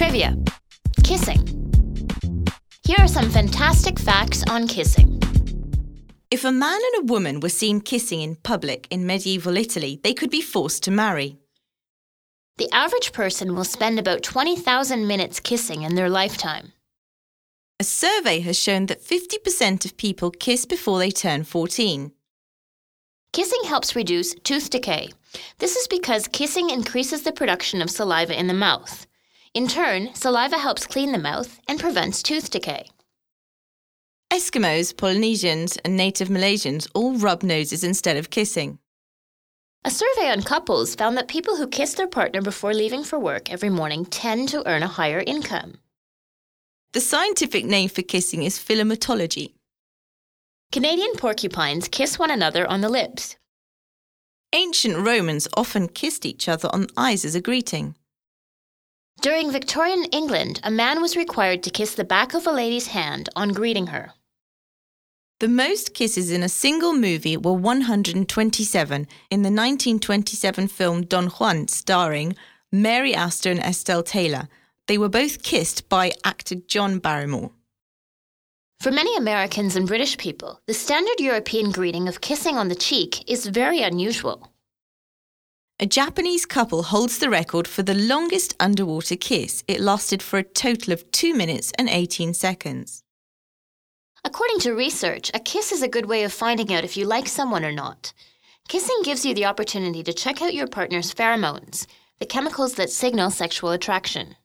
Trivia Kissing. Here are some fantastic facts on kissing. If a man and a woman were seen kissing in public in medieval Italy, they could be forced to marry. The average person will spend about 20,000 minutes kissing in their lifetime. A survey has shown that 50% of people kiss before they turn 14. Kissing helps reduce tooth decay. This is because kissing increases the production of saliva in the mouth. In turn, saliva helps clean the mouth and prevents tooth decay. Eskimos, Polynesians, and native Malaysians all rub noses instead of kissing. A survey on couples found that people who kiss their partner before leaving for work every morning tend to earn a higher income. The scientific name for kissing is philematology. Canadian porcupines kiss one another on the lips. Ancient Romans often kissed each other on the eyes as a greeting. During Victorian England, a man was required to kiss the back of a lady's hand on greeting her. The most kisses in a single movie were 127 in the 1927 film Don Juan, starring Mary Astor and Estelle Taylor. They were both kissed by actor John Barrymore. For many Americans and British people, the standard European greeting of kissing on the cheek is very unusual. A Japanese couple holds the record for the longest underwater kiss. It lasted for a total of 2 minutes and 18 seconds. According to research, a kiss is a good way of finding out if you like someone or not. Kissing gives you the opportunity to check out your partner's pheromones, the chemicals that signal sexual attraction.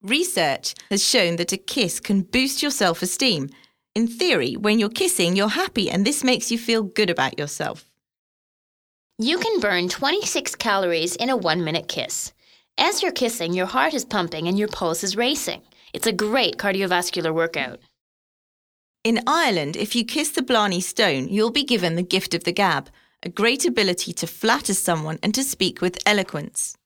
Research has shown that a kiss can boost your self esteem. In theory, when you're kissing, you're happy and this makes you feel good about yourself. You can burn 26 calories in a one minute kiss. As you're kissing, your heart is pumping and your pulse is racing. It's a great cardiovascular workout. In Ireland, if you kiss the Blarney Stone, you'll be given the gift of the gab, a great ability to flatter someone and to speak with eloquence.